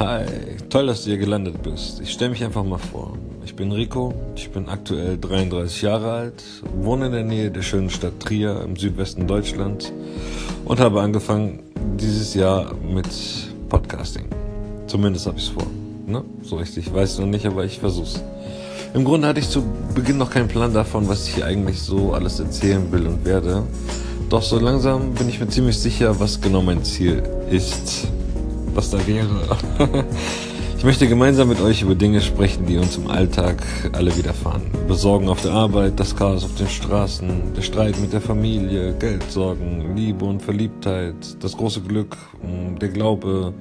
Hi, toll, dass du hier gelandet bist. Ich stelle mich einfach mal vor. Ich bin Rico, ich bin aktuell 33 Jahre alt, wohne in der Nähe der schönen Stadt Trier im Südwesten Deutschlands und habe angefangen dieses Jahr mit Podcasting. Zumindest habe ich es vor. Ne? So richtig weiß noch nicht, aber ich versuch's. Im Grunde hatte ich zu Beginn noch keinen Plan davon, was ich hier eigentlich so alles erzählen will und werde. Doch so langsam bin ich mir ziemlich sicher, was genau mein Ziel ist. Was da wäre. Ich möchte gemeinsam mit euch über Dinge sprechen, die uns im Alltag alle widerfahren. Besorgen auf der Arbeit, das Chaos auf den Straßen, der Streit mit der Familie, Geldsorgen, Liebe und Verliebtheit, das große Glück, der Glaube,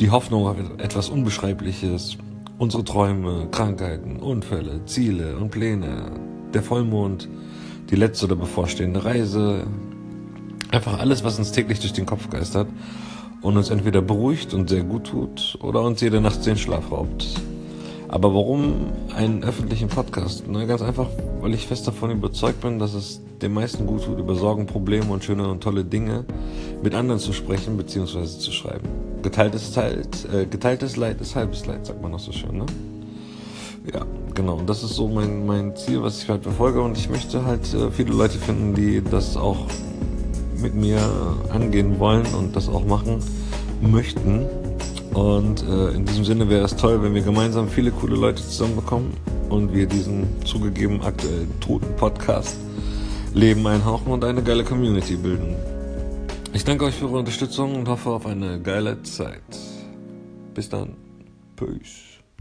die Hoffnung auf etwas Unbeschreibliches, unsere Träume, Krankheiten, Unfälle, Ziele und Pläne, der Vollmond, die letzte oder bevorstehende Reise, einfach alles, was uns täglich durch den Kopf geistert und uns entweder beruhigt und sehr gut tut oder uns jede Nacht den Schlaf raubt. Aber warum einen öffentlichen Podcast? Na, ganz einfach, weil ich fest davon überzeugt bin, dass es den meisten gut tut, über Sorgen, Probleme und schöne und tolle Dinge mit anderen zu sprechen bzw. zu schreiben. Geteiltes, teilt, äh, geteiltes Leid ist halbes Leid, sagt man noch so schön, ne? Ja, genau. Und das ist so mein, mein Ziel, was ich halt verfolge. Und ich möchte halt äh, viele Leute finden, die das auch mit mir angehen wollen und das auch machen möchten. Und äh, in diesem Sinne wäre es toll, wenn wir gemeinsam viele coole Leute zusammenbekommen und wir diesen zugegeben aktuell toten Podcast Leben einhauchen und eine geile Community bilden. Ich danke euch für eure Unterstützung und hoffe auf eine geile Zeit. Bis dann. Peace.